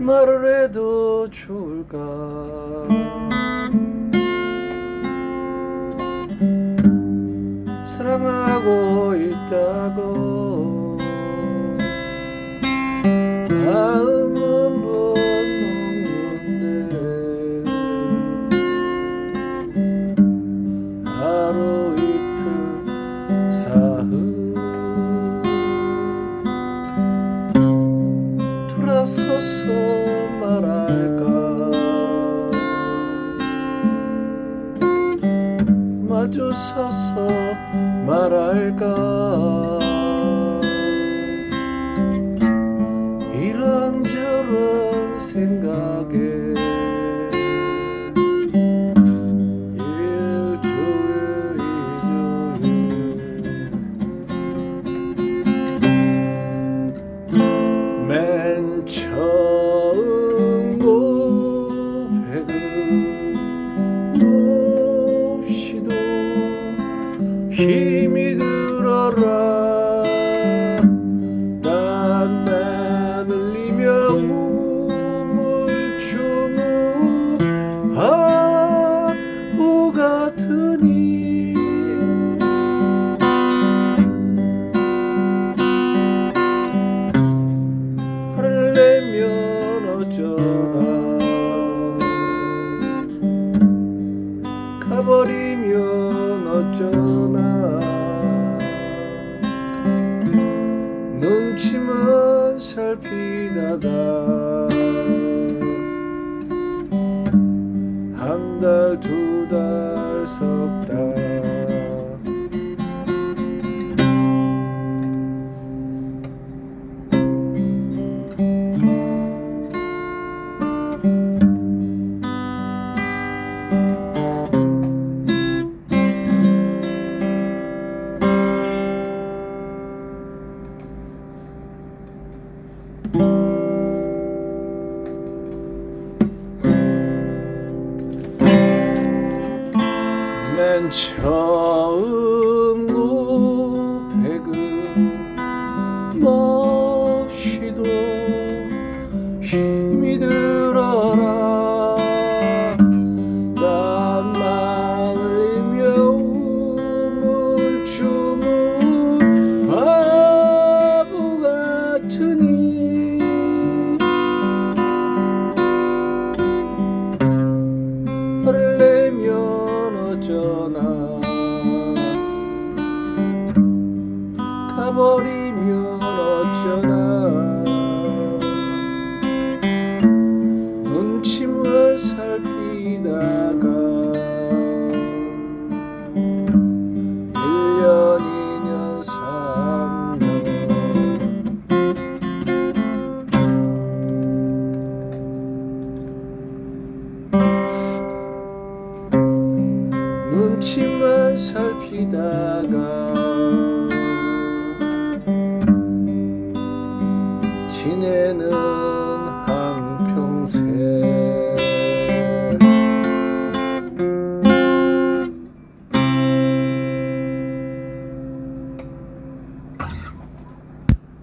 말을 해도 좋을까? 사랑하고 있다고 서서 말할까? 마주 서서 말할까 처음 몹시도 힘이 들어라 살피다가 한 달, 두 달, 석 달. 맨 처음 고백은 몹시도 힘이 들 가버리면 어쩌나 눈치만 살피다가 지내는 한평생